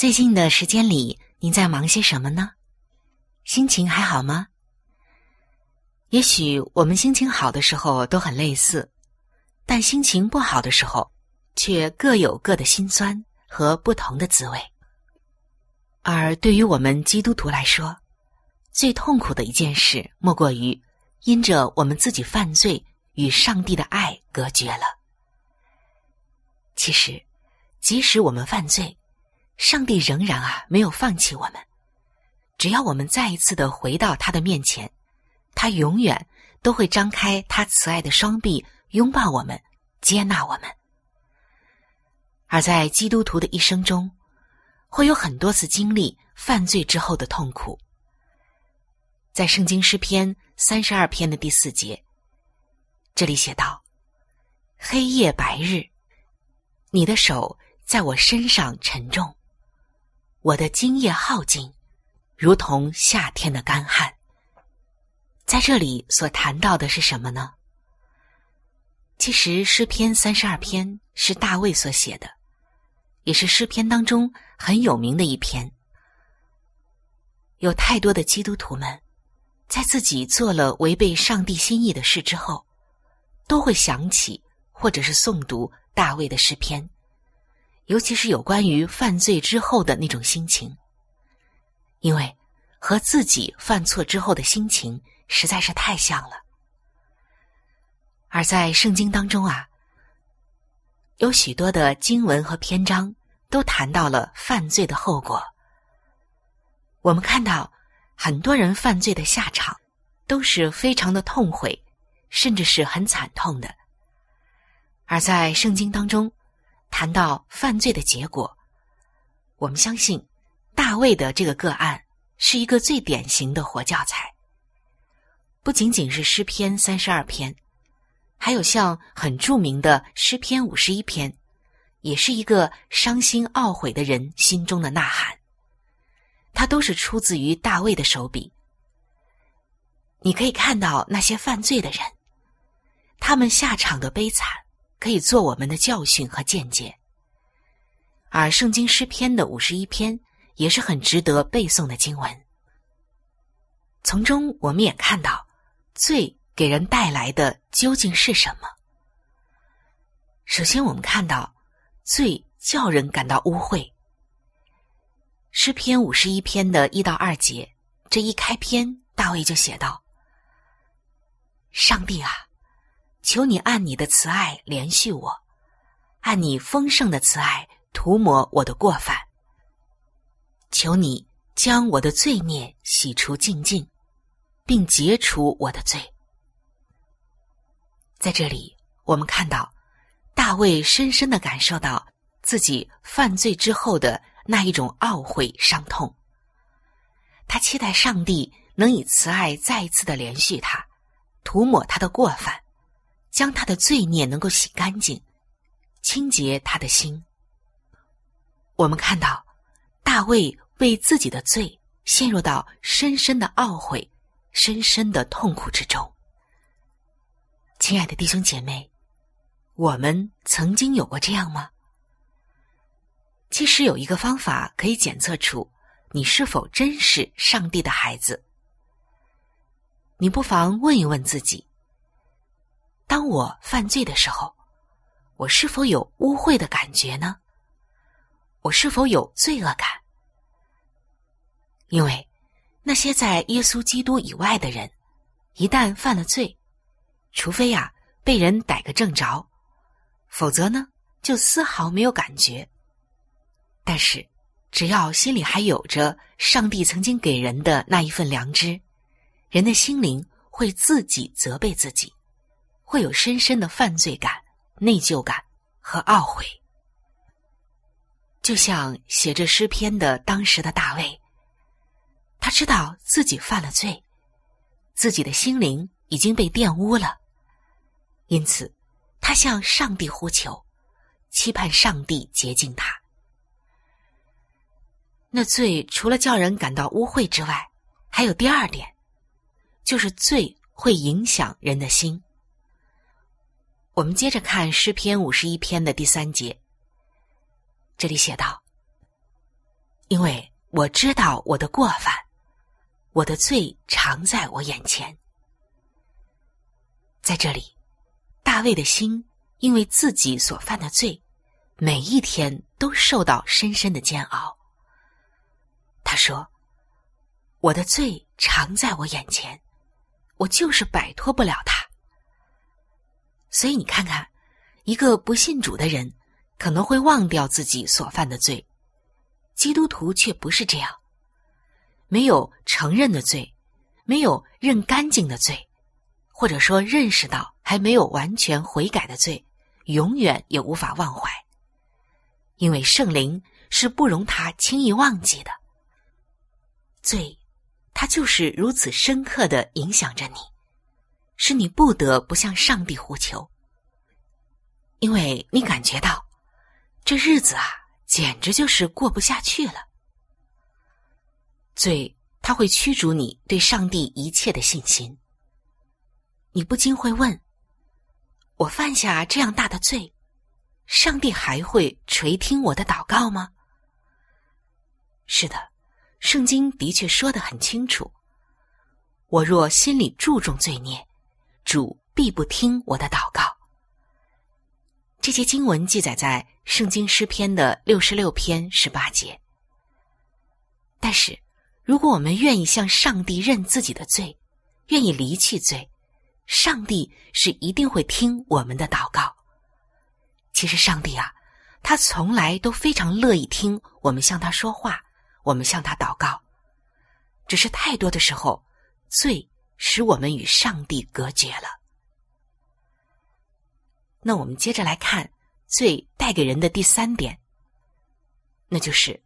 最近的时间里，您在忙些什么呢？心情还好吗？也许我们心情好的时候都很类似，但心情不好的时候，却各有各的辛酸和不同的滋味。而对于我们基督徒来说，最痛苦的一件事，莫过于因着我们自己犯罪，与上帝的爱隔绝了。其实，即使我们犯罪，上帝仍然啊没有放弃我们。只要我们再一次的回到他的面前，他永远都会张开他慈爱的双臂，拥抱我们，接纳我们。而在基督徒的一生中，会有很多次经历犯罪之后的痛苦。在圣经诗篇三十二篇的第四节，这里写道：“黑夜白日。”你的手在我身上沉重，我的精液耗尽，如同夏天的干旱。在这里所谈到的是什么呢？其实诗篇三十二篇是大卫所写的，也是诗篇当中很有名的一篇。有太多的基督徒们，在自己做了违背上帝心意的事之后，都会想起或者是诵读。大卫的诗篇，尤其是有关于犯罪之后的那种心情，因为和自己犯错之后的心情实在是太像了。而在圣经当中啊，有许多的经文和篇章都谈到了犯罪的后果。我们看到很多人犯罪的下场都是非常的痛悔，甚至是很惨痛的。而在圣经当中，谈到犯罪的结果，我们相信大卫的这个个案是一个最典型的活教材。不仅仅是诗篇三十二篇，还有像很著名的诗篇五十一篇，也是一个伤心懊悔的人心中的呐喊。它都是出自于大卫的手笔。你可以看到那些犯罪的人，他们下场的悲惨。可以做我们的教训和见解，而圣经诗篇的五十一篇也是很值得背诵的经文。从中我们也看到，罪给人带来的究竟是什么？首先，我们看到罪叫人感到污秽。诗篇五十一篇的一到二节，这一开篇，大卫就写道：“上帝啊！”求你按你的慈爱连续我，按你丰盛的慈爱涂抹我的过犯。求你将我的罪孽洗除净净，并解除我的罪。在这里，我们看到大卫深深的感受到自己犯罪之后的那一种懊悔伤痛。他期待上帝能以慈爱再一次的连续他，涂抹他的过犯。将他的罪孽能够洗干净，清洁他的心。我们看到大卫为自己的罪陷入到深深的懊悔、深深的痛苦之中。亲爱的弟兄姐妹，我们曾经有过这样吗？其实有一个方法可以检测出你是否真是上帝的孩子。你不妨问一问自己：当我犯罪的时候，我是否有污秽的感觉呢？我是否有罪恶感？因为那些在耶稣基督以外的人，一旦犯了罪，除非呀被人逮个正着，否则呢就丝毫没有感觉。但是，只要心里还有着上帝曾经给人的那一份良知，人的心灵会自己责备自己，会有深深的犯罪感、内疚感和懊悔。就像写着诗篇的当时的大卫，他知道自己犯了罪，自己的心灵已经被玷污了，因此他向上帝呼求，期盼上帝洁净他。那罪除了叫人感到污秽之外，还有第二点，就是罪会影响人的心。我们接着看诗篇五十一篇的第三节。这里写道：“因为我知道我的过犯，我的罪常在我眼前。”在这里，大卫的心因为自己所犯的罪，每一天都受到深深的煎熬。他说：“我的罪常在我眼前，我就是摆脱不了他。”所以你看看，一个不信主的人。可能会忘掉自己所犯的罪，基督徒却不是这样，没有承认的罪，没有认干净的罪，或者说认识到还没有完全悔改的罪，永远也无法忘怀，因为圣灵是不容他轻易忘记的。罪，它就是如此深刻的影响着你，是你不得不向上帝呼求，因为你感觉到。这日子啊，简直就是过不下去了。罪，他会驱逐你对上帝一切的信心。你不禁会问：我犯下这样大的罪，上帝还会垂听我的祷告吗？是的，圣经的确说得很清楚：我若心里注重罪孽，主必不听我的祷告。这些经文记载在圣经诗篇的六十六篇十八节。但是，如果我们愿意向上帝认自己的罪，愿意离弃罪，上帝是一定会听我们的祷告。其实，上帝啊，他从来都非常乐意听我们向他说话，我们向他祷告。只是太多的时候，罪使我们与上帝隔绝了。那我们接着来看罪带给人的第三点，那就是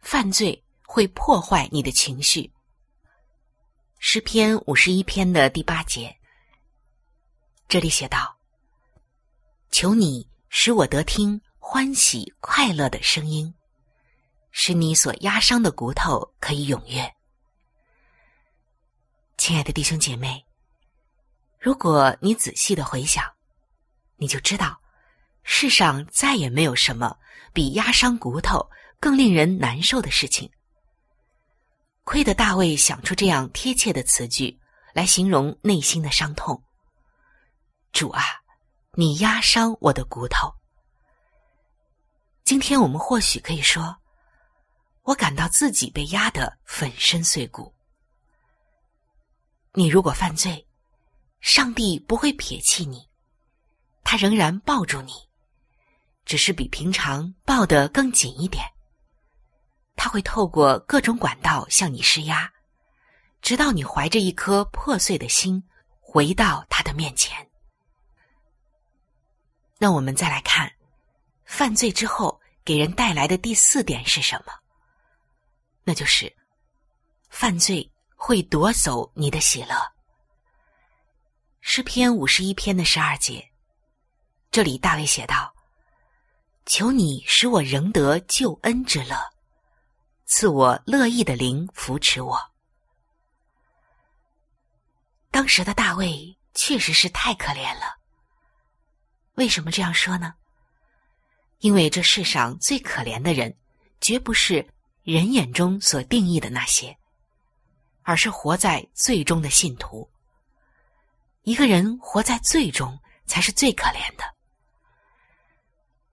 犯罪会破坏你的情绪。诗篇五十一篇的第八节，这里写道：“求你使我得听欢喜快乐的声音，使你所压伤的骨头可以踊跃。”亲爱的弟兄姐妹，如果你仔细的回想。你就知道，世上再也没有什么比压伤骨头更令人难受的事情。亏得大卫想出这样贴切的词句来形容内心的伤痛。主啊，你压伤我的骨头。今天我们或许可以说，我感到自己被压得粉身碎骨。你如果犯罪，上帝不会撇弃你。他仍然抱住你，只是比平常抱得更紧一点。他会透过各种管道向你施压，直到你怀着一颗破碎的心回到他的面前。那我们再来看，犯罪之后给人带来的第四点是什么？那就是犯罪会夺走你的喜乐。诗篇五十一篇的十二节。这里大卫写道：“求你使我仍得救恩之乐，赐我乐意的灵扶持我。当时的大卫确实是太可怜了。为什么这样说呢？因为这世上最可怜的人，绝不是人眼中所定义的那些，而是活在最终的信徒。一个人活在最终，才是最可怜的。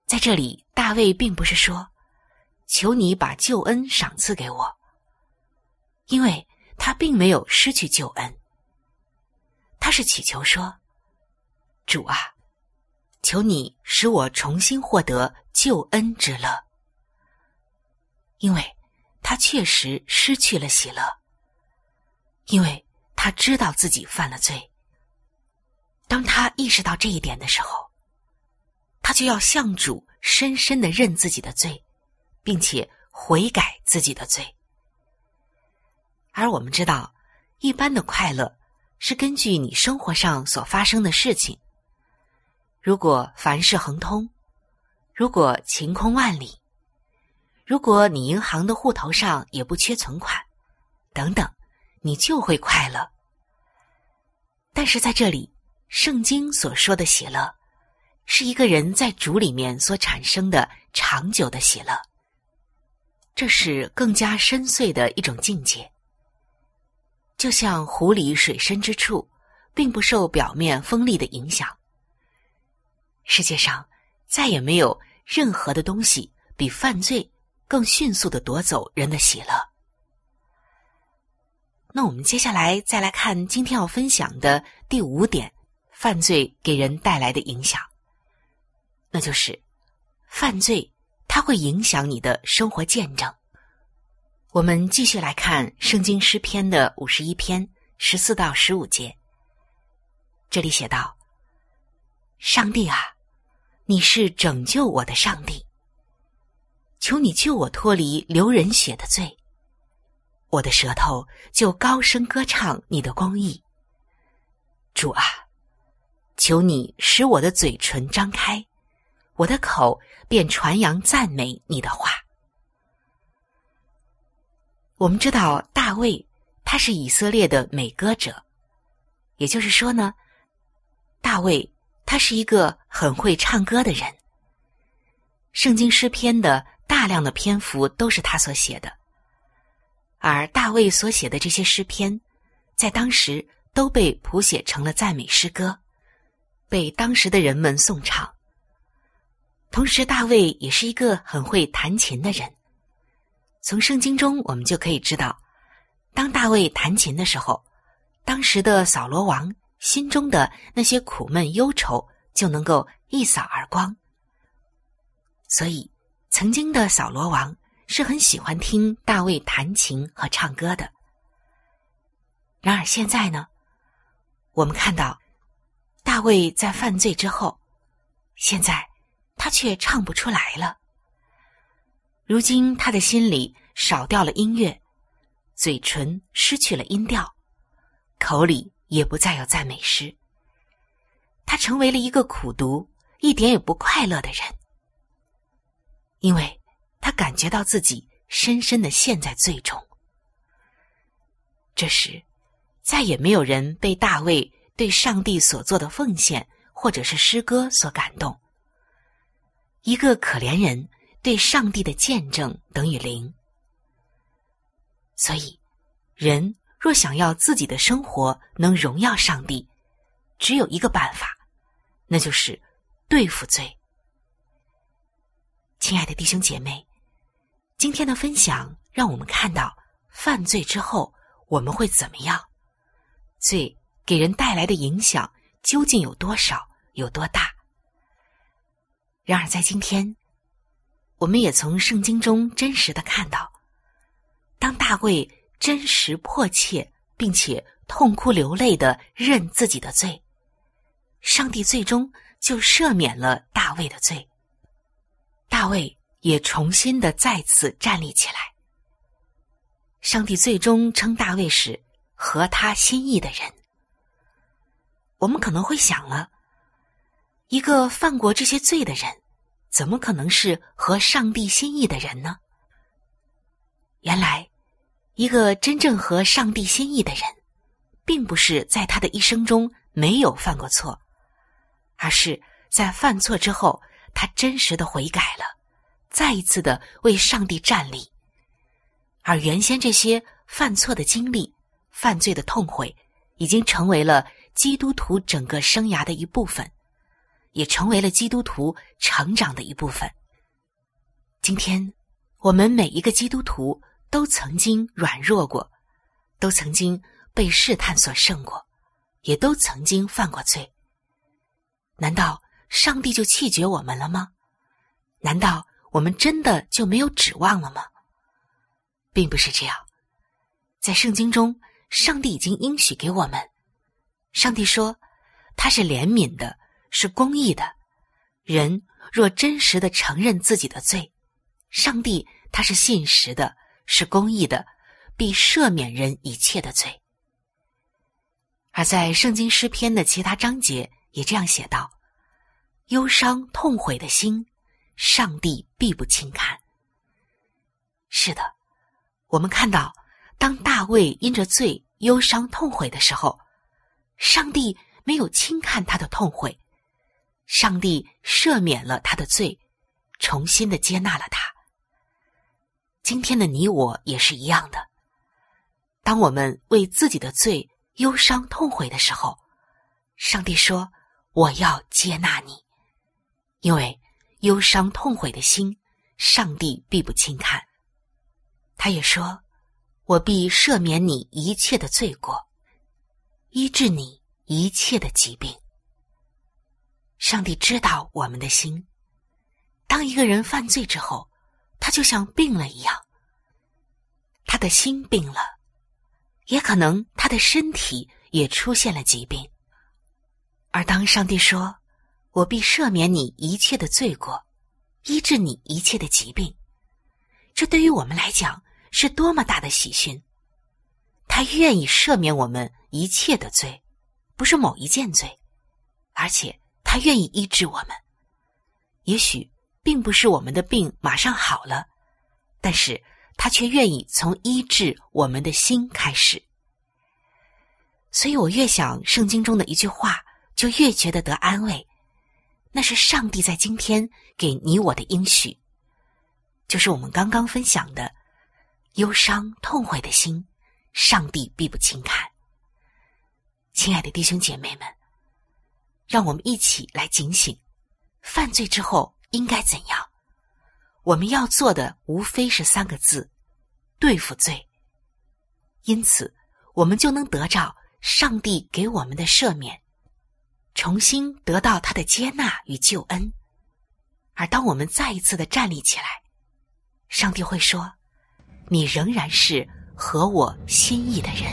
在这里，大卫并不是说：“求你把救恩赏赐给我。”因为他并没有失去救恩。他是祈求说：“主啊，求你使我重新获得救恩之乐。”因为他确实失去了喜乐，因为他知道自己犯了罪。当他意识到这一点的时候，他就要向主深深的认自己的罪，并且悔改自己的罪。而我们知道，一般的快乐。是根据你生活上所发生的事情。如果凡事亨通，如果晴空万里，如果你银行的户头上也不缺存款，等等，你就会快乐。但是在这里，圣经所说的喜乐，是一个人在主里面所产生的长久的喜乐，这是更加深邃的一种境界。就像湖里水深之处，并不受表面风力的影响。世界上再也没有任何的东西比犯罪更迅速的夺走人的喜乐。那我们接下来再来看今天要分享的第五点：犯罪给人带来的影响，那就是犯罪它会影响你的生活见证。我们继续来看《圣经诗篇》的五十一篇十四到十五节。这里写道：“上帝啊，你是拯救我的上帝，求你救我脱离流人血的罪。我的舌头就高声歌唱你的公义。主啊，求你使我的嘴唇张开，我的口便传扬赞美你的话。”我们知道大卫他是以色列的美歌者，也就是说呢，大卫他是一个很会唱歌的人。圣经诗篇的大量的篇幅都是他所写的，而大卫所写的这些诗篇，在当时都被谱写成了赞美诗歌，被当时的人们颂唱。同时，大卫也是一个很会弹琴的人。从圣经中，我们就可以知道，当大卫弹琴的时候，当时的扫罗王心中的那些苦闷忧愁就能够一扫而光。所以，曾经的扫罗王是很喜欢听大卫弹琴和唱歌的。然而现在呢，我们看到大卫在犯罪之后，现在他却唱不出来了。如今他的心里少掉了音乐，嘴唇失去了音调，口里也不再有赞美诗。他成为了一个苦读、一点也不快乐的人，因为他感觉到自己深深的陷在罪中。这时，再也没有人被大卫对上帝所做的奉献或者是诗歌所感动。一个可怜人。对上帝的见证等于零，所以人若想要自己的生活能荣耀上帝，只有一个办法，那就是对付罪。亲爱的弟兄姐妹，今天的分享让我们看到犯罪之后我们会怎么样，罪给人带来的影响究竟有多少、有多大。然而在今天。我们也从圣经中真实的看到，当大卫真实迫切并且痛哭流泪的认自己的罪，上帝最终就赦免了大卫的罪。大卫也重新的再次站立起来。上帝最终称大卫是合他心意的人。我们可能会想了，一个犯过这些罪的人。怎么可能是合上帝心意的人呢？原来，一个真正合上帝心意的人，并不是在他的一生中没有犯过错，而是在犯错之后，他真实的悔改了，再一次的为上帝站立。而原先这些犯错的经历、犯罪的痛悔，已经成为了基督徒整个生涯的一部分，也成为了基督徒成长的一部分。今天，我们每一个基督徒。都曾经软弱过，都曾经被试探所胜过，也都曾经犯过罪。难道上帝就弃绝我们了吗？难道我们真的就没有指望了吗？并不是这样，在圣经中，上帝已经应许给我们。上帝说，他是怜悯的，是公义的。人若真实的承认自己的罪，上帝他是信实的。是公义的，必赦免人一切的罪。而在圣经诗篇的其他章节也这样写道：“忧伤痛悔的心，上帝必不轻看。”是的，我们看到，当大卫因着罪忧伤痛悔的时候，上帝没有轻看他的痛悔，上帝赦免了他的罪，重新的接纳了他。今天的你我也是一样的。当我们为自己的罪忧伤痛悔的时候，上帝说：“我要接纳你，因为忧伤痛悔的心，上帝必不轻看。”他也说：“我必赦免你一切的罪过，医治你一切的疾病。”上帝知道我们的心。当一个人犯罪之后，他就像病了一样，他的心病了，也可能他的身体也出现了疾病。而当上帝说：“我必赦免你一切的罪过，医治你一切的疾病。”这对于我们来讲是多么大的喜讯！他愿意赦免我们一切的罪，不是某一件罪，而且他愿意医治我们。也许。并不是我们的病马上好了，但是他却愿意从医治我们的心开始。所以我越想圣经中的一句话，就越觉得得安慰。那是上帝在今天给你我的应许，就是我们刚刚分享的忧伤痛悔的心，上帝必不轻看。亲爱的弟兄姐妹们，让我们一起来警醒，犯罪之后。应该怎样？我们要做的无非是三个字：对付罪。因此，我们就能得着上帝给我们的赦免，重新得到他的接纳与救恩。而当我们再一次的站立起来，上帝会说：“你仍然是合我心意的人。”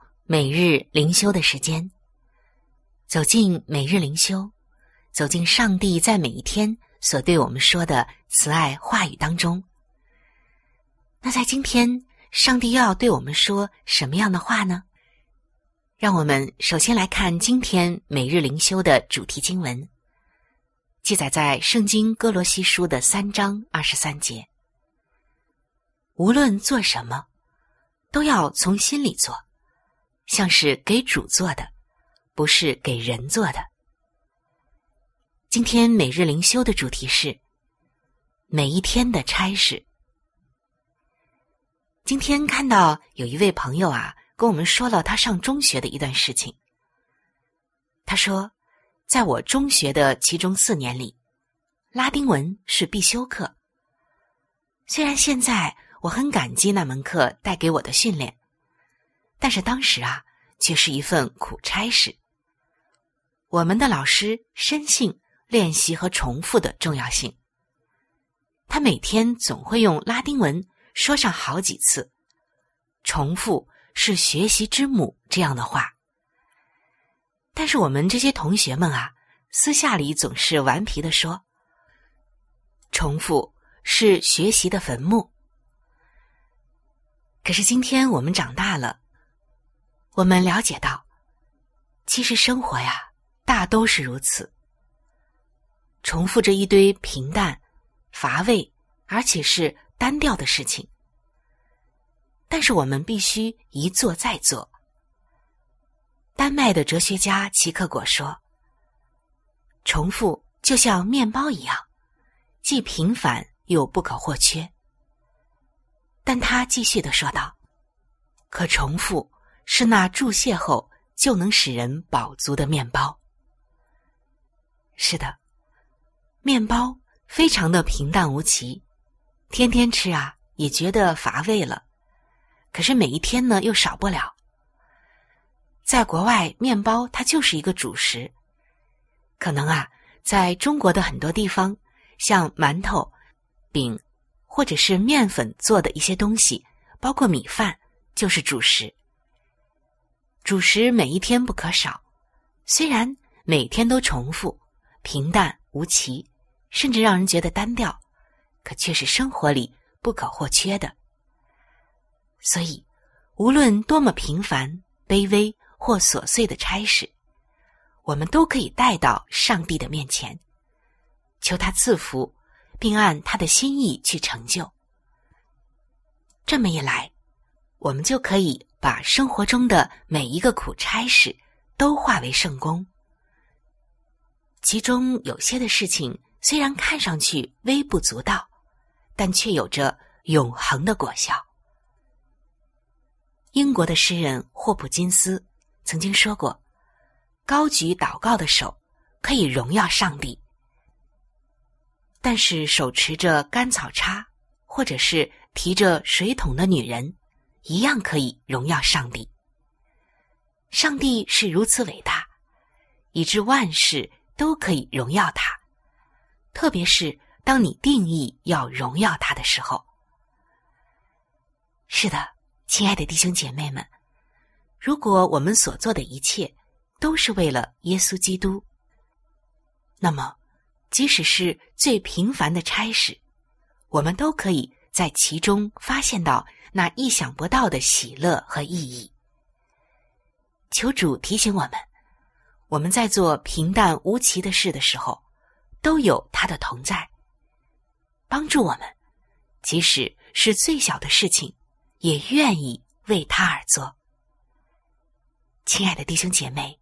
每日灵修的时间。走进每日灵修，走进上帝在每一天所对我们说的慈爱话语当中。那在今天，上帝又要对我们说什么样的话呢？让我们首先来看今天每日灵修的主题经文，记载在圣经哥罗西书的三章二十三节。无论做什么。都要从心里做，像是给主做的，不是给人做的。今天每日灵修的主题是每一天的差事。今天看到有一位朋友啊，跟我们说了他上中学的一段事情。他说，在我中学的其中四年里，拉丁文是必修课。虽然现在。我很感激那门课带给我的训练，但是当时啊，却是一份苦差事。我们的老师深信练习和重复的重要性，他每天总会用拉丁文说上好几次“重复是学习之母”这样的话。但是我们这些同学们啊，私下里总是顽皮的说：“重复是学习的坟墓。”可是今天我们长大了，我们了解到，其实生活呀，大都是如此，重复着一堆平淡、乏味，而且是单调的事情。但是我们必须一做再做。丹麦的哲学家齐克果说：“重复就像面包一样，既平凡又不可或缺。”但他继续的说道：“可重复是那注泻后就能使人饱足的面包。是的，面包非常的平淡无奇，天天吃啊也觉得乏味了。可是每一天呢又少不了。在国外，面包它就是一个主食。可能啊，在中国的很多地方，像馒头、饼。”或者是面粉做的一些东西，包括米饭，就是主食。主食每一天不可少，虽然每天都重复、平淡无奇，甚至让人觉得单调，可却是生活里不可或缺的。所以，无论多么平凡、卑微或琐碎的差事，我们都可以带到上帝的面前，求他赐福。并按他的心意去成就。这么一来，我们就可以把生活中的每一个苦差事都化为圣功。其中有些的事情虽然看上去微不足道，但却有着永恒的果效。英国的诗人霍普金斯曾经说过：“高举祷告的手，可以荣耀上帝。”但是手持着干草叉，或者是提着水桶的女人，一样可以荣耀上帝。上帝是如此伟大，以致万事都可以荣耀他。特别是当你定义要荣耀他的时候。是的，亲爱的弟兄姐妹们，如果我们所做的一切都是为了耶稣基督，那么。即使是最平凡的差事，我们都可以在其中发现到那意想不到的喜乐和意义。求主提醒我们，我们在做平淡无奇的事的时候，都有他的同在，帮助我们，即使是最小的事情，也愿意为他而做。亲爱的弟兄姐妹，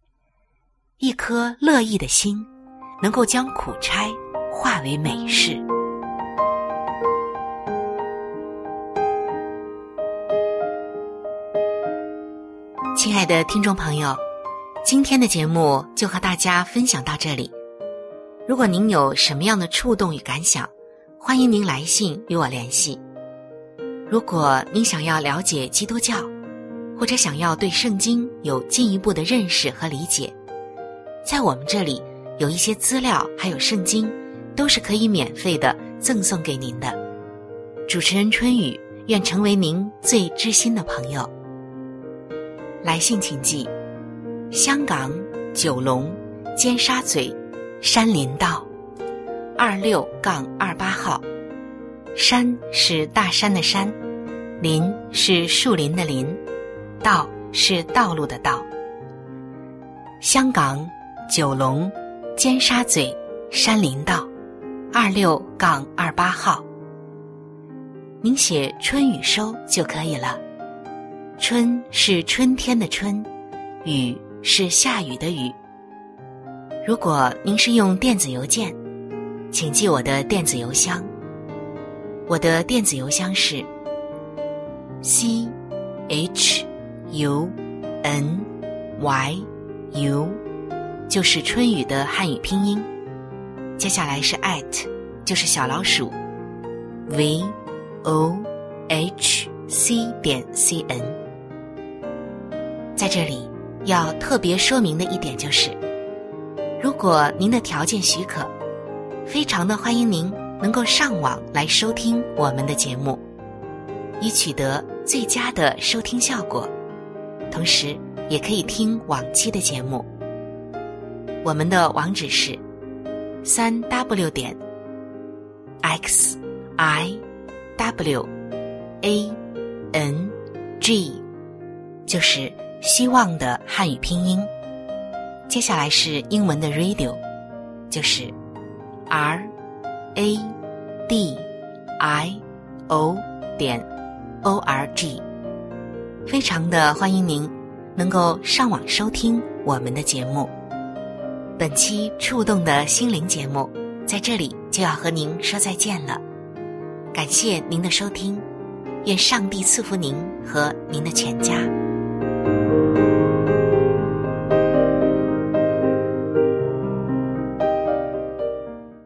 一颗乐意的心，能够将苦差化为美事。亲爱的听众朋友，今天的节目就和大家分享到这里。如果您有什么样的触动与感想，欢迎您来信与我联系。如果您想要了解基督教，或者想要对圣经有进一步的认识和理解，在我们这里有一些资料，还有圣经，都是可以免费的赠送给您的。主持人春雨愿成为您最知心的朋友。来信请寄：香港九龙尖沙咀山林道二六杠二八号。山是大山的山，林是树林的林。道是道路的道。香港九龙尖沙咀山林道二六杠二八号。您写春雨收就可以了。春是春天的春，雨是下雨的雨。如果您是用电子邮件，请记我的电子邮箱。我的电子邮箱是 c h。u n y u 就是春雨的汉语拼音，接下来是 at，就是小老鼠 v o h c 点 c n。在这里要特别说明的一点就是，如果您的条件许可，非常的欢迎您能够上网来收听我们的节目，以取得最佳的收听效果。同时，也可以听往期的节目。我们的网址是三 w 点 x i w a n g，就是希望的汉语拼音。接下来是英文的 radio，就是 r a d i o 点 o r g。非常的欢迎您能够上网收听我们的节目。本期触动的心灵节目在这里就要和您说再见了，感谢您的收听，愿上帝赐福您和您的全家。